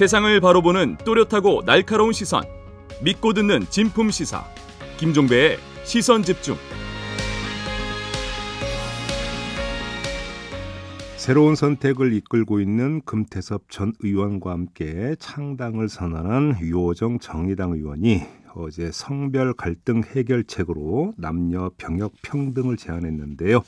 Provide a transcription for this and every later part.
세상을 바로 보는 또렷하고 날카로운 시선. 믿고 듣는 진품 시사. 김종배의 시선 집중. 새로운 선택을 이끌고 있는 금태섭 전 의원과 함께 창당을 선언한 유호정 정의당 의원이 어제 성별 갈등 해결책으로 남녀 병역 평등을 제안했는데요.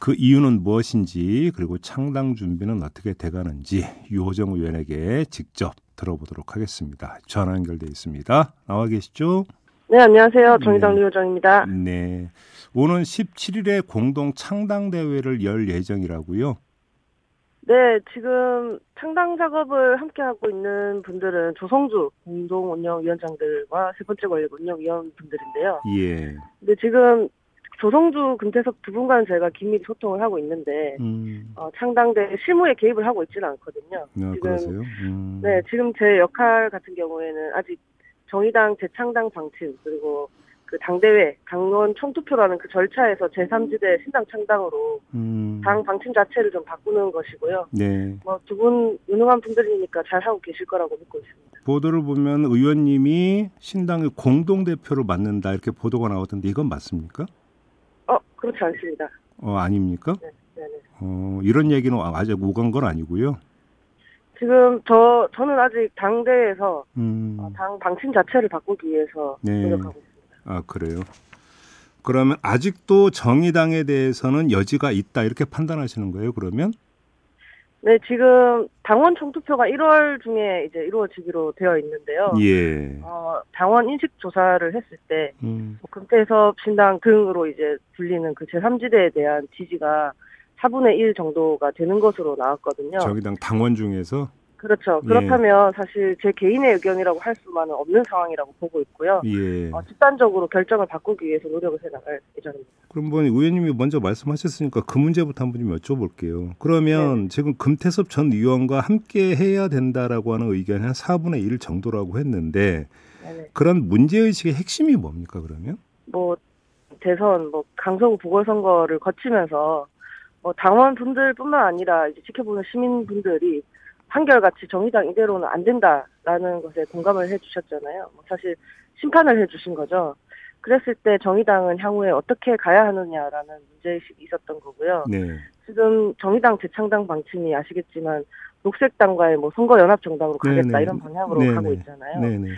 그 이유는 무엇인지 그리고 창당 준비는 어떻게 돼가는지 유호정 의원에게 직접 들어보도록 하겠습니다. 전화 연결돼 있습니다. 나와 계시죠? 네, 안녕하세요. 정의당 네. 류호정입니다. 네. 오는 17일에 공동 창당 대회를 열 예정이라고요? 네, 지금 창당 작업을 함께 하고 있는 분들은 조성주 공동 운영위원장들과 세 번째 권력 운영위원 분들인데요. 예. 근데 지금 조성주, 금태섭 두 분과는 저희가 긴밀히 소통을 하고 있는데 음. 어, 창당대 실무에 개입을 하고 있지는 않거든요. 아, 지금 음. 네 지금 제 역할 같은 경우에는 아직 정의당 재창당 방침 그리고 그 당대회 당원 총투표라는 그 절차에서 제3지대 신당 창당으로 음. 당 방침 자체를 좀 바꾸는 것이고요. 네. 뭐 두 분 유능한 분들이니까 잘 하고 계실 거라고 믿고 있습니다. 보도를 보면 의원님이 신당의 공동 대표를 맡는다 이렇게 보도가 나오던데 이건 맞습니까? 어, 그렇지 않습니다. 어, 아닙니까? 네, 네, 네. 어, 이런 얘기는 아직 오간 건 아니고요. 지금 저 저는 아직 당대에서 음. 어, 당 방침 자체를 바꾸기 위해서 네. 노력하고 있습니다. 아 그래요? 그러면 아직도 정의당에 대해서는 여지가 있다 이렇게 판단하시는 거예요? 그러면? 네, 지금 당원 총투표가 1월 중에 이제 이루어지기로 되어 있는데요. 예. 어, 당원 인식 조사를 했을 때, 음. 뭐 금태섭 신당 등으로 이제 불리는 그 제3지대에 대한 지지가 4분의 1 정도가 되는 것으로 나왔거든요. 정의당 당원 중에서? 그렇죠. 예. 그렇다면 사실 제 개인의 의견이라고 할 수만은 없는 상황이라고 보고 있고요. 예. 어, 집단적으로 결정을 바꾸기 위해서 노력을 해나갈 예정입니다. 그럼 뭐 의원님이 먼저 말씀하셨으니까 그 문제부터 한번 좀 여쭤볼게요. 그러면 네. 지금 금태섭 전 의원과 함께 해야 된다라고 하는 의견이 한 4분의 1 정도라고 했는데 네네. 그런 문제의식의 핵심이 뭡니까 그러면? 뭐 대선, 뭐 강서구 보궐선거를 거치면서 뭐 당원 분들뿐만 아니라 이제 지켜보는 시민분들이 한결같이 정의당 이대로는 안 된다라는 것에 공감을 해주셨잖아요. 뭐 사실 심판을 해주신 거죠. 그랬을 때 정의당은 향후에 어떻게 가야 하느냐라는 문제의식이 있었던 거고요. 네. 지금 정의당 재창당 방침이 아시겠지만 녹색당과의 뭐 선거 연합 정당으로 가겠다 네네. 이런 방향으로 네네. 가고 있잖아요. 네네.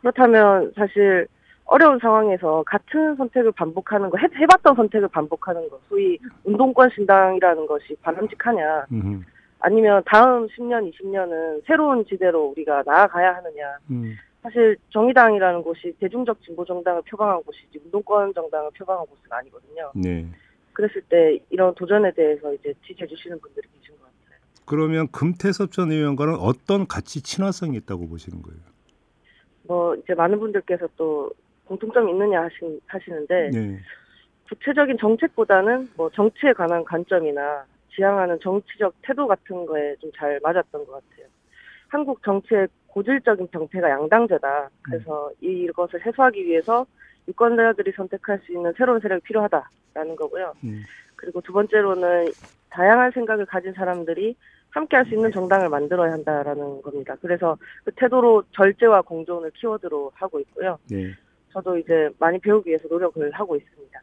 그렇다면 사실 어려운 상황에서 같은 선택을 반복하는 거, 해, 해봤던 선택을 반복하는 거, 소위 운동권 신당이라는 것이 바람직하냐, 음흠. 아니면 다음 10년, 20년은 새로운 지대로 우리가 나아가야 하느냐. 음. 사실 정의당이라는 곳이 대중적 진보 정당을 표방한 곳이지 운동권 정당을 표방한 곳은 아니거든요. 네. 그랬을 때 이런 도전에 대해서 이제 지지해 주시는 분들이 계신 것 같아요. 그러면 금태섭 전 의원과는 어떤 가치 친화성이 있다고 보시는 거예요? 뭐 이제 많은 분들께서 또 공통점이 있느냐 하신, 하시는데 네. 구체적인 정책보다는 뭐 정치에 관한 관점이나 지향하는 정치적 태도 같은 거에 좀 잘 맞았던 것 같아요. 한국 정치의 고질적인 병폐가 양당제다. 그래서 이것을 해소하기 위해서 유권자들이 선택할 수 있는 새로운 세력이 필요하다라는 거고요. 음. 그리고 두 번째로는 다양한 생각을 가진 사람들이 함께 할 수 있는 정당을 만들어야 한다라는 겁니다. 그래서 그 태도로 절제와 공존을 키워드로 하고 있고요. 네. 저도 이제 많이 배우기 위해서 노력을 하고 있습니다.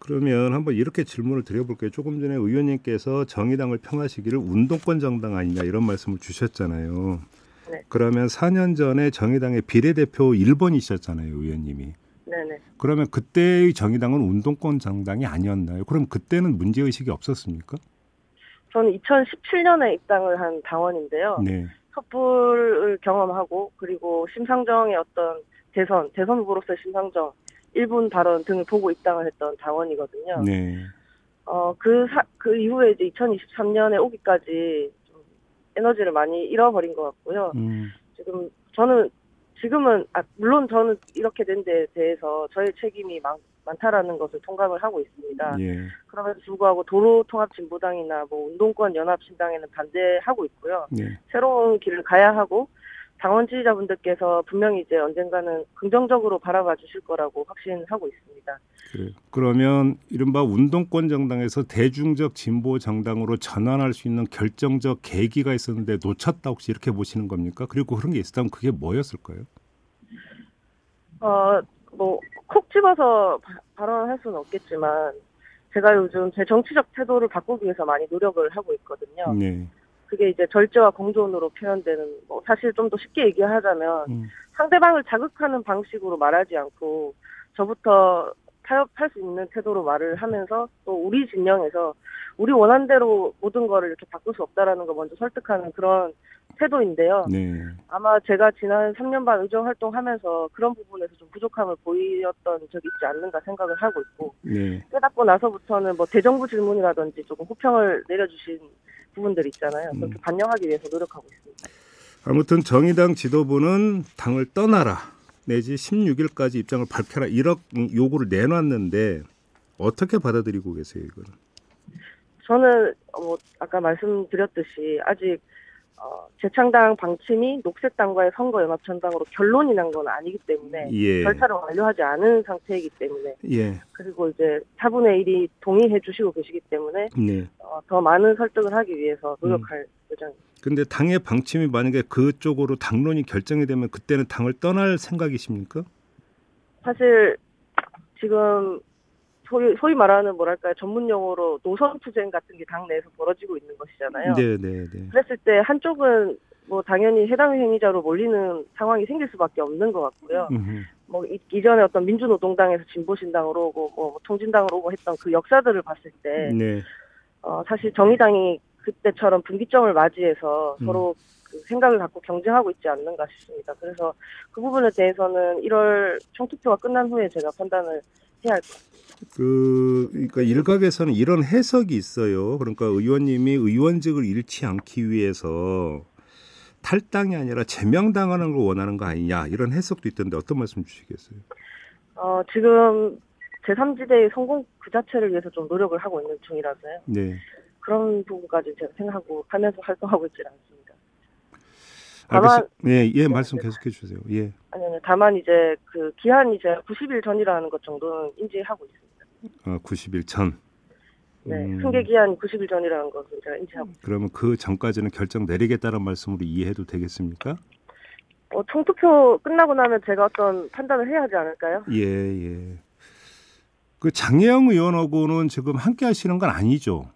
그러면 한번 이렇게 질문을 드려볼게요. 조금 전에 의원님께서 정의당을 평하시기를 운동권 정당 아니냐 이런 말씀을 주셨잖아요. 네. 그러면 4년 전에 정의당의 비례대표 1번이셨잖아요, 의원님이. 네네. 그러면 그때의 정의당은 운동권 정당이 아니었나요? 그럼 그때는 문제 의식이 없었습니까? 저는 2017년에 입당을 한 당원인데요. 네. 섣불을 경험하고 그리고 심상정의 어떤 대선, 대선 후보로서의 심상정, 일본 발언 등을 보고 입당을 했던 당원이거든요. 네. 어, 그, 사, 그 이후에 이제 2023년에 오기까지 좀 에너지를 많이 잃어버린 것 같고요. 음, 지금 저는 지금은 아, 물론 저는 이렇게 된 데에 대해서 저의 책임이 많, 많다라는 것을 통감을 하고 있습니다. 예. 그럼에도 불구하고 도로통합진보당이나 뭐 운동권 연합신당에는 반대하고 있고요. 네. 새로운 길을 가야 하고 당원 지지자분들께서 분명히 이제 언젠가는 긍정적으로 바라봐 주실 거라고 확신하고 있습니다. 그래요. 그러면 이른바 운동권 정당에서 대중적 진보 정당으로 전환할 수 있는 결정적 계기가 있었는데 놓쳤다 혹시 이렇게 보시는 겁니까? 그리고 그런 게 있었다면 그게 뭐였을까요? 어, 뭐, 콕 집어서 바, 발언할 수는 없겠지만, 제가 요즘 제 정치적 태도를 바꾸기 위해서 많이 노력을 하고 있거든요. 네. 그게 이제 절제와 공존으로 표현되는, 뭐, 사실 좀 더 쉽게 얘기하자면, 음. 상대방을 자극하는 방식으로 말하지 않고, 저부터 타협할 수 있는 태도로 말을 하면서, 또 우리 진영에서, 우리 원한 대로 모든 거를 이렇게 바꿀 수 없다라는 걸 먼저 설득하는 그런 태도인데요. 네. 아마 제가 지난 3년 반 의정 활동하면서 그런 부분에서 좀 부족함을 보였던 적이 있지 않는가 생각을 하고 있고 네. 깨닫고 나서부터는 뭐 대정부 질문이라든지 조금 호평을 내려주신 부분들 있잖아요. 음. 그렇게 반영하기 위해서 노력하고 있습니다. 아무튼 정의당 지도부는 당을 떠나라 내지 16일까지 입장을 밝혀라 이런 요구를 내놨는데 어떻게 받아들이고 계세요 이거는? 저는 뭐 아까 말씀드렸듯이 아직 어, 재창당 방침이 녹색당과의 선거 연합전당으로 결론이 난 건 아니기 때문에 예. 절차를 완료하지 않은 상태이기 때문에 예. 그리고 이제 4분의 1이 동의해 주시고 계시기 때문에 네. 어, 더 많은 설득을 하기 위해서 노력할 예정입니다. 근데 당의 방침이 만약에 그쪽으로 당론이 결정이 되면 그때는 당을 떠날 생각이십니까? 사실 지금 소위, 소위 말하는 뭐랄까요 전문 용어로 노선 투쟁 같은 게 당내에서 벌어지고 있는 것이잖아요. 네, 네, 네. 그랬을 때 한쪽은 뭐 당연히 해당 행위자로 몰리는 상황이 생길 수밖에 없는 것 같고요. 음흠. 뭐 이, 이전에 어떤 민주노동당에서 진보신당으로 오고 뭐 통진당으로 오고 했던 그 역사들을 봤을 때 네. 어, 사실 정의당이 그때처럼 분기점을 맞이해서 음. 서로 그 생각을 갖고 경쟁하고 있지 않는가 싶습니다. 그래서 그 부분에 대해서는 1월 총투표가 끝난 후에 제가 판단을 해야 할 것 같습니다. 그 그러니까 일각에서는 이런 해석이 있어요. 그러니까 의원님이 의원직을 잃지 않기 위해서 탈당이 아니라 제명당하는 걸 원하는 거 아니냐 이런 해석도 있던데 어떤 말씀 주시겠어요? 어, 지금 제3지대의 성공 그 자체를 위해서 좀 노력을 하고 있는 중이라서요. 네. 그런 부분까지 제가 생각하고 하면서 활동하고 있지 않습니다. 다만- 알겠습니다. 예, 예, 말씀 계속해 주세요. 예. 아니, 아니, 다만 이제 그 기한이 제가 90일 전이라는 것 정도는 인지하고 있습니다. 어, 90일 전. 네, 음. 승계 기한이 90일 전이라는 것을 제가 인지하고 있습니다. 그러면 그 전까지는 결정 내리겠다는 말씀으로 이해해도 되겠습니까? 어, 총투표 끝나고 나면 제가 어떤 판단을 해야 하지 않을까요? 예, 예. 그 장혜영 의원하고는 지금 함께 하시는 건 아니죠.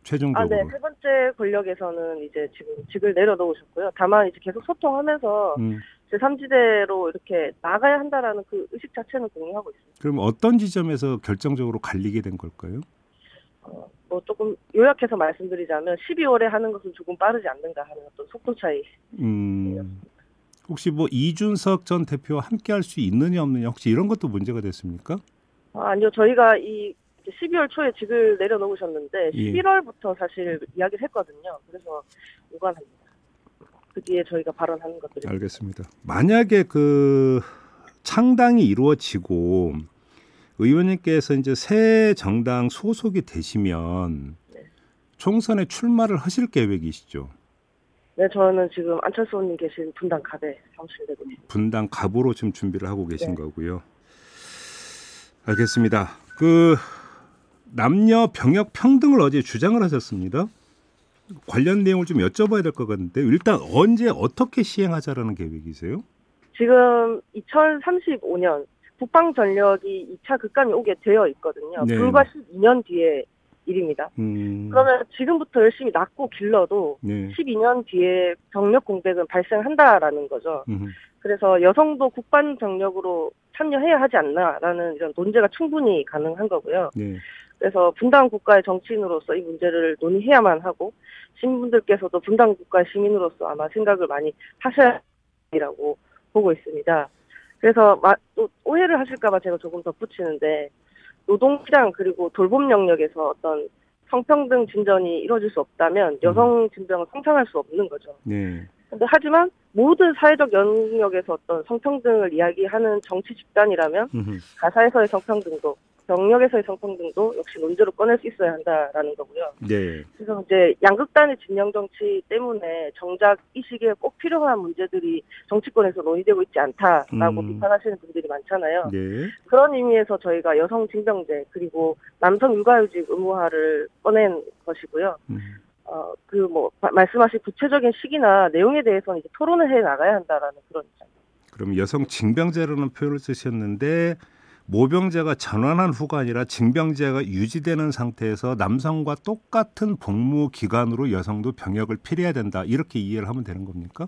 아, 최종적으로. 네. 세 번째 권력에서는 이제 지금 직을 내려놓으셨고요. 다만 이제 계속 소통하면서 음. 제3지대로 이렇게 나가야 한다라는 그 의식 자체는 공유하고 있습니다. 그럼 어떤 지점에서 결정적으로 갈리게 된 걸까요? 어, 뭐 조금 요약해서 말씀드리자면 12월에 하는 것은 조금 빠르지 않는가 하는 어떤 속도 차이. 음. 혹시 뭐 이준석 전 대표와 함께 할 수 있느냐 없느냐 혹시 이런 것도 문제가 됐습니까? 아, 아니요. 저희가 이 12월 초에 직을 내려놓으셨는데 예. 11월부터 사실 이야기를 했거든요. 그래서 무관합니다. 그 뒤에 저희가 발언하는 것들이 알겠습니다. 만약에 그 창당이 이루어지고 의원님께서 이제 새 정당 소속이 되시면 네. 총선에 출마를 하실 계획이시죠? 네, 저는 지금 안철수 의원님 계신 분당 갑에 사무실되고 있습니다. 분당 갑으로 지금 준비를 하고 계신 네. 거고요. 알겠습니다. 그 남녀 병역 평등을 어제 주장을 하셨습니다. 관련 내용을 좀 여쭤봐야 될 것 같은데 일단 언제 어떻게 시행하자라는 계획이세요? 지금 2035년 북방 전력이 2차 극감이 오게 되어 있거든요. 네. 불과 12년 뒤의 일입니다. 음, 그러면 지금부터 열심히 낳고 길러도 네. 12년 뒤에 병력 공백은 발생한다라는 거죠. 음, 그래서 여성도 국방 병력으로 참여해야 하지 않나라는 이런 논제가 충분히 가능한 거고요. 네. 그래서 분당 국가의 정치인으로서 이 문제를 논의해야만 하고 시민분들께서도 분당 국가의 시민으로서 아마 생각을 많이 하셔야 이라고 보고 있습니다. 그래서 마- 또 오해를 하실까봐 제가 조금 덧붙이는데 노동시장 그리고 돌봄 영역에서 어떤 성평등 진전이 이루어질 수 없다면 여성 진정은 성장할 수 없는 거죠. 네. 근데 하지만 모든 사회적 영역에서 어떤 성평등을 이야기하는 정치 집단이라면. 가사에서의 성평등도 병력에서의 성평등도 역시 논제로 꺼낼 수 있어야 한다라는 거고요. 네. 그래서 이제 양극단의 진영 정치 때문에 정작 이 시기에 꼭 필요한 문제들이 정치권에서 논의되고 있지 않다라고 음. 비판하시는 분들이 많잖아요. 네. 그런 의미에서 저희가 여성 징병제 그리고 남성 육아휴직 의무화를 꺼낸 것이고요. 음. 어, 그 뭐 말씀하신 구체적인 시기나 내용에 대해서는 이제 토론을 해 나가야 한다라는 그런 입장. 그럼 여성 징병제라는 표현을 쓰셨는데 모병제가 전환한 후가 아니라 징병제가 유지되는 상태에서 남성과 똑같은 복무 기간으로 여성도 병역을 필요해야 된다 이렇게 이해를 하면 되는 겁니까?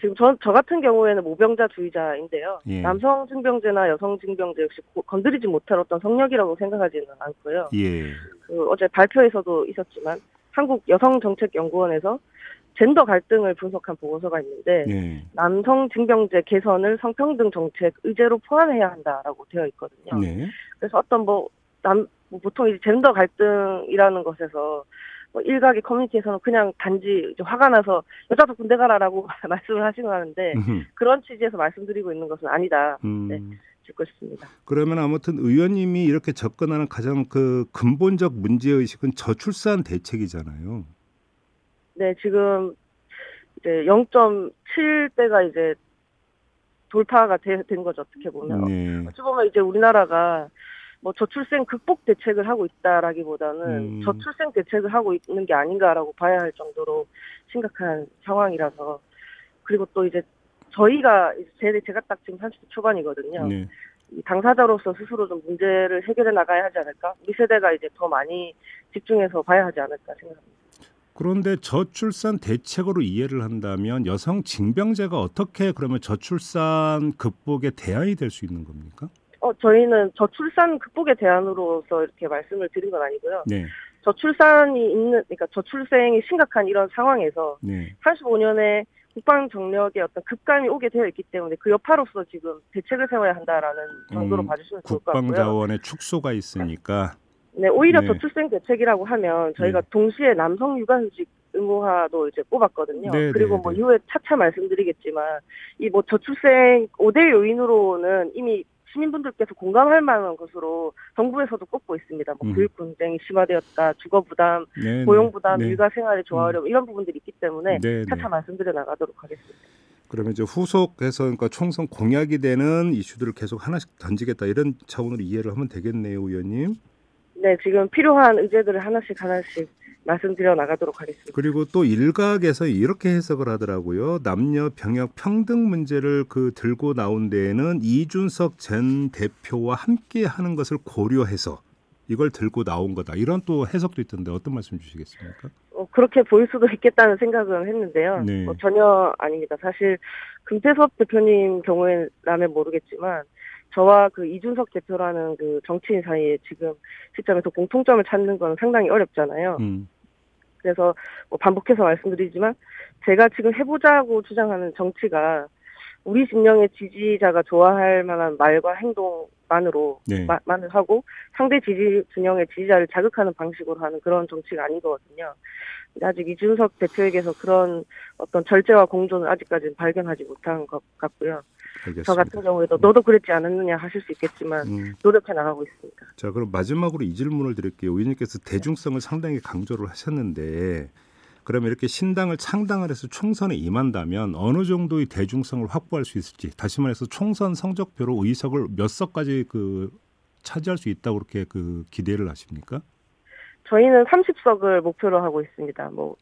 지금 저, 저 같은 경우에는 모병자주의자인데요. 예. 남성 징병제나 여성 징병제 역시 고- 건드리지 못할 어떤 성역이라고 생각하지는 않고요. 예. 그 어제 발표에서도 있었지만 한국 여성정책연구원에서 젠더 갈등을 분석한 보고서가 있는데 네. 남성 징병제 개선을 성평등 정책 의제로 포함해야 한다라고 되어 있거든요. 네. 그래서 어떤 뭐, 남, 뭐 보통 이제 젠더 갈등이라는 것에서 뭐 일각의 커뮤니티에서는 그냥 단지 화가 나서 여자도 군대 가라라고 말씀을 하시는 하는데. 그런 취지에서 말씀드리고 있는 것은 아니다 음. 네. 싶고 싶습니다. 그러면 아무튼 의원님이 이렇게 접근하는 가장 그 근본적 문제 의식은 저출산 대책이잖아요. 네, 지금 이제 0.7대가 이제 돌파가 되- 된 거죠, 어떻게 보면. 네. 어찌 보면 이제 우리나라가 뭐 저출생 극복 대책을 하고 있다라기보다는 음. 저출생 대책을 하고 있는 게 아닌가라고 봐야 할 정도로 심각한 상황이라서 그리고 또 이제 저희가 제, 제가 딱 지금 30대 초반이거든요. 네. 이 당사자로서 스스로 좀 문제를 해결해 나가야 하지 않을까? 우리 세대가 이제 더 많이 집중해서 봐야 하지 않을까 생각합니다. 그런데 저출산 대책으로 이해를 한다면 여성 징병제가 어떻게 그러면 저출산 극복의 대안이 될 수 있는 겁니까? 어, 저희는 저출산 극복의 대안으로서 이렇게 말씀을 드린 건 아니고요. 네. 저출산이 있는, 그러니까 저출생이 심각한 이런 상황에서 네. 85년에 국방 정력에 어떤 급감이 오게 되어 있기 때문에 그 여파로서 지금 대책을 세워야 한다라는 정도로 음, 봐주시면 좋을 것 국방 같고요. 자원의 축소가 있으니까 네, 오히려 네. 저출생 대책이라고 하면 저희가 네. 동시에 남성 육아휴직 의무화도 이제 뽑았거든요. 네, 그리고 네, 뭐 네. 이후에 차차 말씀드리겠지만 이 뭐 저출생 5대 요인으로는 이미 시민분들께서 공감할 만한 것으로 정부에서도 꼽고 있습니다. 뭐 음. 교육 분쟁이 심화되었다, 주거 부담, 네, 고용 부담, 네. 일가 생활의 조화력 이런 부분들이 있기 때문에. 차차 말씀드려 나가도록 하겠습니다. 그러면 이제 후속해서 그러니까 총선 공약이 되는 이슈들을 계속 하나씩 던지겠다 이런 차원으로 이해를 하면 되겠네요, 의원님. 네, 지금 필요한 의제들을 하나씩 하나씩 말씀드려 나가도록 하겠습니다. 그리고 또 일각에서 이렇게 해석을 하더라고요. 남녀 병역 평등 문제를 그 들고 나온 데에는 이준석 전 대표와 함께 하는 것을 고려해서 이걸 들고 나온 거다. 이런 또 해석도 있던데 어떤 말씀 주시겠습니까? 어, 그렇게 보일 수도 있겠다는 생각은 했는데요. 네. 뭐 전혀 아닙니다. 사실 금태섭 대표님 경우에라면 모르겠지만 저와 그 이준석 대표라는 그 정치인 사이에 지금 시점에서 공통점을 찾는 건 상당히 어렵잖아요. 음. 그래서 뭐 반복해서 말씀드리지만 제가 지금 해보자고 주장하는 정치가 우리 진영의 지지자가 좋아할 만한 말과 행동만으로 네. 마- 만을 하고 상대 지지 진영의 지지자를 자극하는 방식으로 하는 그런 정치가 아닌 거거든요. 근데 아직 이준석 대표에게서 그런 어떤 절제와 공존을 아직까지는 발견하지 못한 것 같고요. 알겠습니다. 저 같은 경우에도 너도 그랬지 않았느냐 하실 수 있겠지만 음. 노력해 나가고 있습니다. 자, 그럼 마지막으로 이 질문을 드릴게요. 의원님께서 대중성을 상당히 강조를 하셨는데 그러면 이렇게 신당을 창당을 해서 총선에 임한다면 어느 정도의 대중성을 확보할 수 있을지 다시 말해서 총선 성적표로 의석을 몇 석까지 그 차지할 수 있다고 그렇게 그 기대를 하십니까? 저희는 30석을 목표로 하고 있습니다. 뭐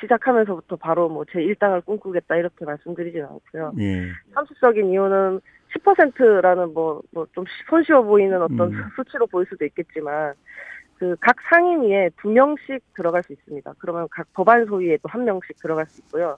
시작하면서부터 바로 뭐제 1당을 꿈꾸겠다 이렇게 말씀드리지는 않고요. 예. 30석인 이유는 10%라는 뭐 뭐 좀 손쉬워 보이는 어떤 음. 수치로 보일 수도 있겠지만 그 각 상임위에 두 명씩 들어갈 수 있습니다. 그러면 각 법안 소위에 또한 명씩 들어갈 수 있고요.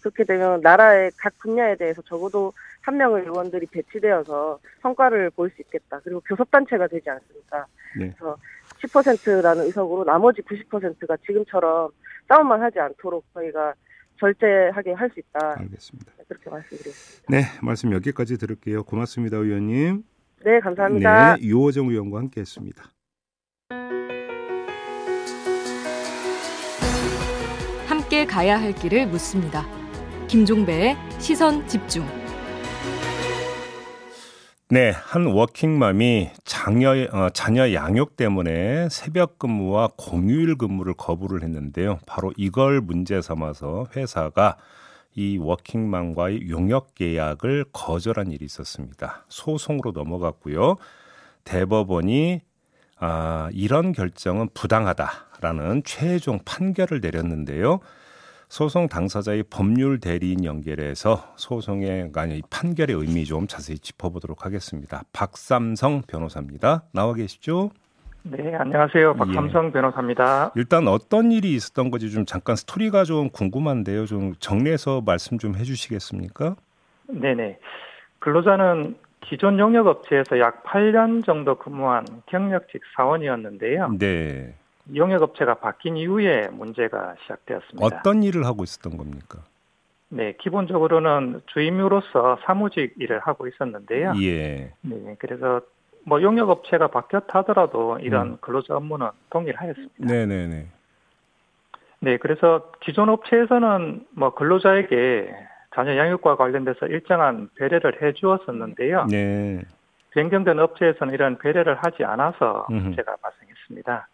그렇게 되면 나라의 각 분야에 대해서 적어도 한 명의 의원들이 배치되어서 성과를 볼 수 있겠다. 그리고 교섭단체가 되지 않습니까? 네. 그래서 10%라는 의석으로 나머지 90%가 지금처럼 싸움만 하지 않도록 저희가 절제하게 할 수 있다. 알겠습니다. 그렇게 말씀드렸습니다. 네, 말씀 여기까지 들을게요. 고맙습니다, 의원님. 네, 감사합니다. 네, 유호정 의원과 함께했습니다. 함께 가야 할 길을 묻습니다. 김종배의 시선 집중. 네, 한 워킹맘이 장 장녀 어, 자녀 양육 때문에 새벽 근무와 공휴일 근무를 거부를 했는데요. 바로 이걸 문제 삼아서 회사가 이 워킹맘과의 용역 계약을 거절한 일이 있었습니다. 소송으로 넘어갔고요. 대법원이 아, 이런 결정은 부당하다라는 최종 판결을 내렸는데요. 소송 당사자의 법률 대리인 연결해서 소송의 아니 판결의 의미 좀 자세히 짚어보도록 하겠습니다. 박삼성 변호사입니다. 나와 계시죠? 네, 안녕하세요. 박삼성 예. 변호사입니다. 일단 어떤 일이 있었던 건지 좀 잠깐 스토리가 좀 궁금한데요. 좀 정리해서 말씀 좀 해주시겠습니까? 네네. 근로자는 기존 용역업체에서 약 8년 정도 근무한 경력직 사원이었는데요. 네. 용역업체가 바뀐 이후에 문제가 시작되었습니다. 어떤 일을 하고 있었던 겁니까? 네, 기본적으로는 주임으로서 사무직 일을 하고 있었는데요. 예. 네, 그래서 뭐 용역업체가 바뀌었다 하더라도 이런 음. 근로자 업무는 동일하였습니다. 네네네. 네, 그래서 기존 업체에서는 뭐 근로자에게 자녀 양육과 관련돼서 일정한 배려를 해 주었었는데요. 네. 변경된 업체에서는 이런 배려를 하지 않아서 문제가 발생했습니다.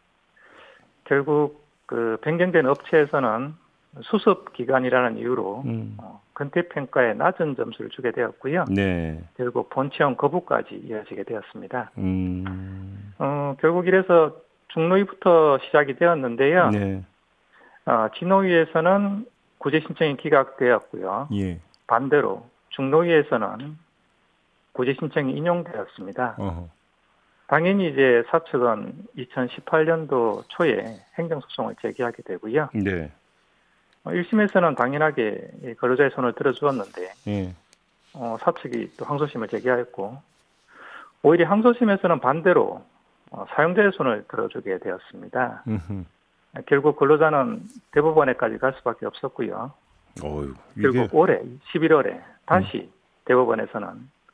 결국 그 변경된 업체에서는 수습 기간이라는 이유로 음. 어, 근태 평가에 낮은 점수를 주게 되었고요. 네. 결국 본체형 거부까지 이어지게 되었습니다. 음. 어, 결국 이래서 중노위부터 시작이 되었는데요. 네. 어, 진노위에서는 구제 신청이 기각되었고요. 예. 반대로 중노위에서는 구제 신청이 인용되었습니다. 어허. 당연히 이제 사측은 2018년도 초에 행정소송을 제기하게 되고요. 네. 1심에서는 어, 당연하게 근로자의 손을 들어주었는데 예. 어, 사측이 또 항소심을 제기하였고 오히려 항소심에서는 반대로 어, 사용자의 손을 들어주게 되었습니다. 음흠. 결국 근로자는 대법원에까지 갈 수밖에 없었고요. 어휴, 결국 올해 11월에 다시 음. 대법원에서는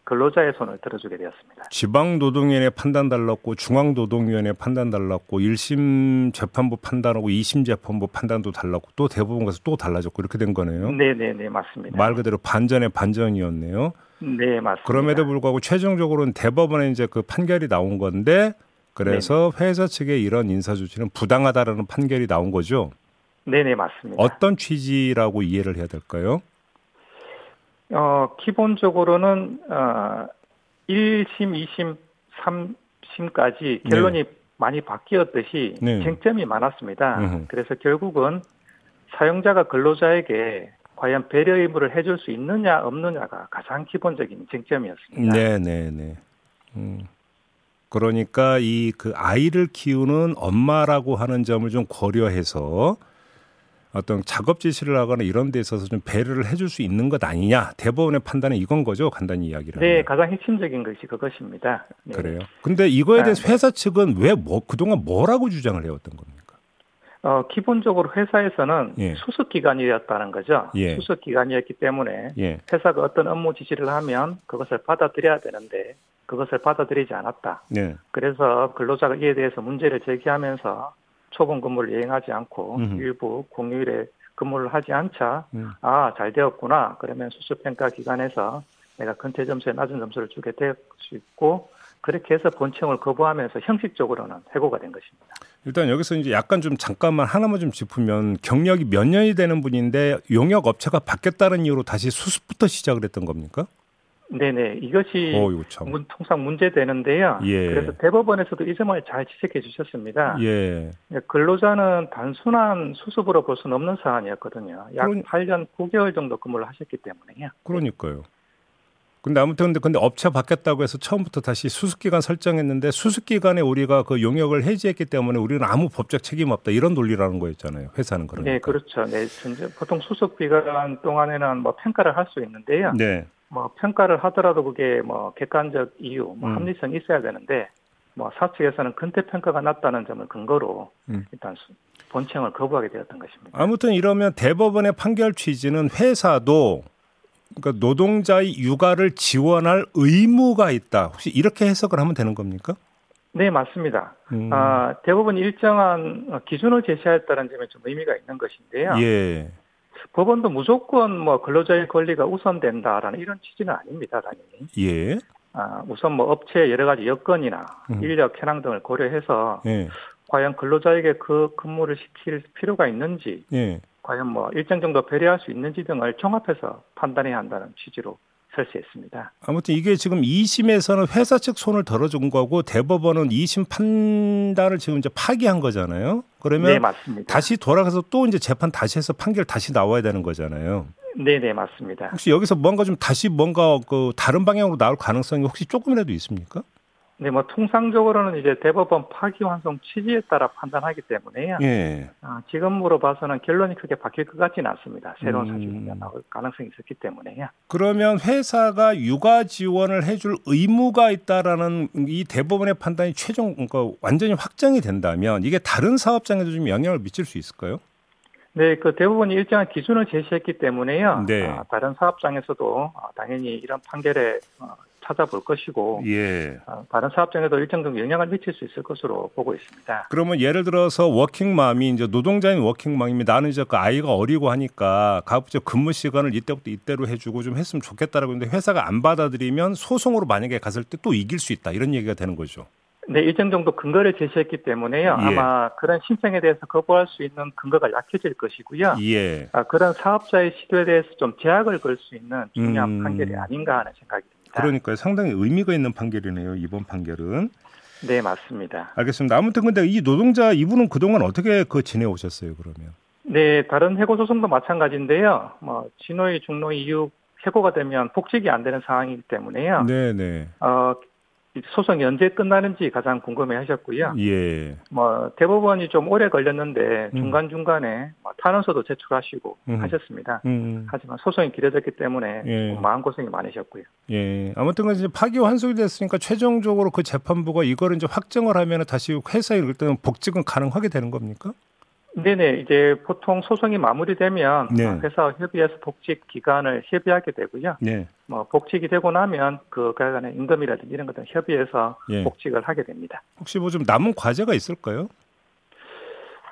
근로자의 손을 들어주게 되었습니다. 지방노동위원회 판단 달랐고 중앙노동위원회 판단 달랐고 1심 재판부 판단하고 2심 재판부 판단도 달랐고 또 대법원 가서 또 달라졌고 이렇게 된 거네요. 네네네 네, 맞습니다. 말 그대로 반전의 반전이었네요. 네 맞습니다. 그럼에도 불구하고 최종적으로는 대법원에 이제 그 판결이 나온 건데 그래서 네 회사 측의 이런 인사 조치는 부당하다라는 판결이 나온 거죠. 네네 맞습니다. 어떤 취지라고 이해를 해야 될까요? 어, 기본적으로는, 어, 1심, 2심, 3심까지 결론이 네. 많이 바뀌었듯이 네. 쟁점이 많았습니다. 으흠. 그래서 결국은 사용자가 근로자에게 과연 배려 의무를 해줄 수 있느냐 없느냐가 가장 기본적인 쟁점이었습니다. 네, 네, 네. 음. 그러니까 이 그 아이를 키우는 엄마라고 하는 점을 좀 고려해서 어떤 작업 지시를 하거나 이런 데 있어서 좀 배려를 해줄 수 있는 것 아니냐 대법원의 판단은 이건 거죠 간단히 이야기를 네 하면. 가장 핵심적인 것이 그것입니다 네. 그래요 근데 이거에 대해서 아, 네. 회사 측은 왜 뭐 그동안 뭐라고 주장을 해왔던 겁니까 어 기본적으로 회사에서는 예. 수습 기간이었다는 거죠 예. 수습 기간이었기 때문에 예. 회사가 어떤 업무 지시를 하면 그것을 받아들여야 되는데 그것을 받아들이지 않았다 네. 그래서 근로자가 이에 대해서 문제를 제기하면서 초봉 근무를 이행하지 않고 음흠. 일부 공휴일에 근무를 하지 않자 음. 아잘 되었구나 그러면 수습평가 기간에서 내가 근태 점수에 낮은 점수를 주게 될 수 있고 그렇게 해서 본청을 거부하면서 형식적으로는 해고가 된 것입니다. 일단 여기서 이제 약간 좀 잠깐만 하나만 좀 짚으면 경력이 몇 년이 되는 분인데 용역 업체가 바뀌었다는 이유로 다시 수습부터 시작을 했던 겁니까? 네네 이것이 어, 문, 통상 문제되는데요. 예. 그래서 대법원에서도 이 점을 잘 지적해 주셨습니다. 예. 근로자는 단순한 수습으로 볼 수는 없는 사안이었거든요. 약 그러... 8년 9개월 정도 근무를 하셨기 때문에요. 그러니까요. 근데 아무튼 근데, 근데 업체 바뀌었다고 해서 처음부터 다시 수습 기간 설정했는데 수습 기간에 우리가 그 용역을 해지했기 때문에 우리는 아무 법적 책임 없다 이런 논리라는 거였잖아요. 회사는 그러니까. 네, 그렇죠. 네, 보통 수습 기간 동안에는 뭐 평가를 할 수 있는데요. 네. 뭐 평가를 하더라도 그게 뭐 객관적 이유, 뭐 음. 합리성이 있어야 되는데 뭐 사측에서는 근태 평가가 낮다는 점을 근거로 음. 일단 본청을 거부하게 되었던 것입니다. 아무튼 이러면 대법원의 판결 취지는 회사도 그러니까 노동자의 육아를 지원할 의무가 있다. 혹시 이렇게 해석을 하면 되는 겁니까? 네, 맞습니다. 음. 아, 대법원 일정한 기준을 제시하였다는 점에 좀 의미가 있는 것인데요. 예. 법원도 무조건 뭐 근로자의 권리가 우선된다라는 이런 취지는 아닙니다, 당연히. 예. 아, 우선 뭐 업체의 여러 가지 여건이나 음. 인력 현황 등을 고려해서 예. 과연 근로자에게 그 근무를 시킬 필요가 있는지, 예. 과연 뭐 일정 정도 배려할 수 있는지 등을 종합해서 판단해야 한다는 취지로 설치했습니다. 아무튼 이게 지금 2심에서는 회사 측 손을 덜어준 거고 대법원은 2심 판단을 지금 이제 파기한 거잖아요. 그러면 네, 맞습니다. 다시 돌아가서 또 이제 재판 다시 해서 판결 다시 나와야 되는 거잖아요. 네, 네, 맞습니다. 혹시 여기서 뭔가 좀 다시 뭔가 그 다른 방향으로 나올 가능성이 혹시 조금이라도 있습니까? 네, 뭐 통상적으로는 이제 대법원 파기환송 취지에 따라 판단하기 때문에요. 예. 아, 지금으로 봐서는 결론이 크게 바뀔 것 같지는 않습니다. 새로운 음. 사실이 나올 가능성이 있었기 때문에요. 그러면 회사가 육아 지원을 해줄 의무가 있다라는 이 대법원의 판단이 최종 그러니까 완전히 확정이 된다면 이게 다른 사업장에도 좀 영향을 미칠 수 있을까요? 네, 그 대부분이 일정한 기준을 제시했기 때문에요. 네. 아, 다른 사업장에서도 아, 당연히 이런 판결에 어, 찾아볼 것이고 예. 어, 다른 사업장에도 일정 정도 영향을 미칠 수 있을 것으로 보고 있습니다. 그러면 예를 들어서 워킹맘이 이제 노동자인 워킹맘이 나는 이제 그 아이가 어리고 하니까 가급적 근무 시간을 이때부터 이때로 해주고 좀 했으면 좋겠다라고 했는데 회사가 안 받아들이면 소송으로 만약에 갔을 때 또 이길 수 있다 이런 얘기가 되는 거죠. 네, 일정 정도 근거를 제시했기 때문에요. 예. 아마 그런 신청에 대해서 거부할 수 있는 근거가 약해질 것이고요. 예. 아, 그런 사업자의 시도에 대해서 좀 제약을 걸 수 있는 중요한 음. 판결이 아닌가 하는 생각이 그러니까요. 상당히 의미가 있는 판결이네요. 이번 판결은. 네, 맞습니다. 알겠습니다. 아무튼 근데 이 노동자 이분은 그동안 어떻게 그 지내오셨어요, 그러면? 네, 다른 해고 소송도 마찬가지인데요. 뭐 진호의 중노 이후 해고가 되면 복직이 안 되는 상황이기 때문에요. 네, 네. 어, 소송이 언제 끝나는지 가장 궁금해 하셨고요. 예. 뭐 대법원이 좀 오래 걸렸는데 음. 중간 중간에 뭐 탄원서도 제출하시고 음. 하셨습니다. 음. 하지만 소송이 길어졌기 때문에 예. 마음 고생이 많으셨고요. 예. 아무튼 이제 파기 환송이 됐으니까 최종적으로 그 재판부가 이거를 이제 확정을 하면 다시 회사에 일단 복직은 가능하게 되는 겁니까? 네네 이제 보통 소송이 마무리되면 네. 회사 협의해서 복직 기간을 협의하게 되고요. 네. 뭐 복직이 되고 나면 그 간의 임금이라든지 이런 것들 협의해서 예. 복직을 하게 됩니다. 혹시 뭐 좀 남은 과제가 있을까요?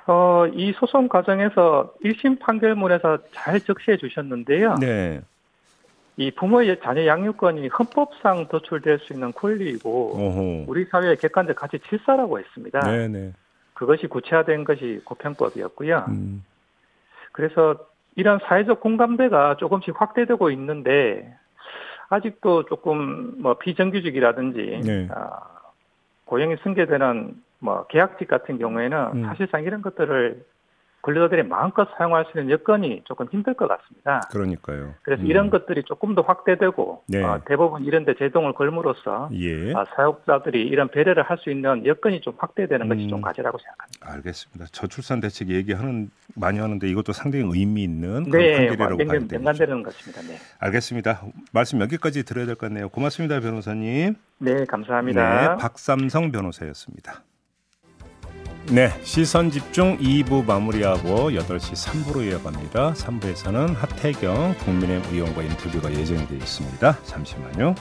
어, 이 소송 과정에서 1심 판결문에서 잘 적시해 주셨는데요. 네. 이 부모의 자녀 양육권이 헌법상 도출될 수 있는 권리이고 어허. 우리 사회의 객관적 가치 질서라고 했습니다. 네네. 네. 그것이 구체화된 것이 고편법이었고요. 음. 그래서 이런 사회적 공감대가 조금씩 확대되고 있는데 아직도 조금 뭐 비정규직이라든지 네. 아, 고용이 승계되는 뭐 계약직 같은 경우에는 음. 사실상 이런 것들을 근로자들이 마음껏 사용할 수 있는 여건이 조금 힘들 것 같습니다. 그러니까요. 그래서 음. 이런 것들이 조금 더 확대되고 네. 어, 대부분 이런 데 제동을 걸므로써 예. 어, 사업자들이 이런 배려를 할 수 있는 여건이 좀 확대되는 것이 음. 좀 과제라고 생각합니다. 알겠습니다. 저출산 대책 얘기하는 많이 하는데 이것도 상당히 의미 있는 그런 네, 판결이라고 봐야 되죠. 연관되는 것입니다. 네. 알겠습니다. 말씀 여기까지 들어야 될 것 같네요. 고맙습니다, 변호사님. 네, 감사합니다. 네, 박삼성 변호사였습니다. 네, 시선 집중 2부 마무리하고 8시 3부로 이어갑니다. 3부에서는 하태경 국민의힘 의원과 인터뷰가 예정되어 있습니다. 잠시만요.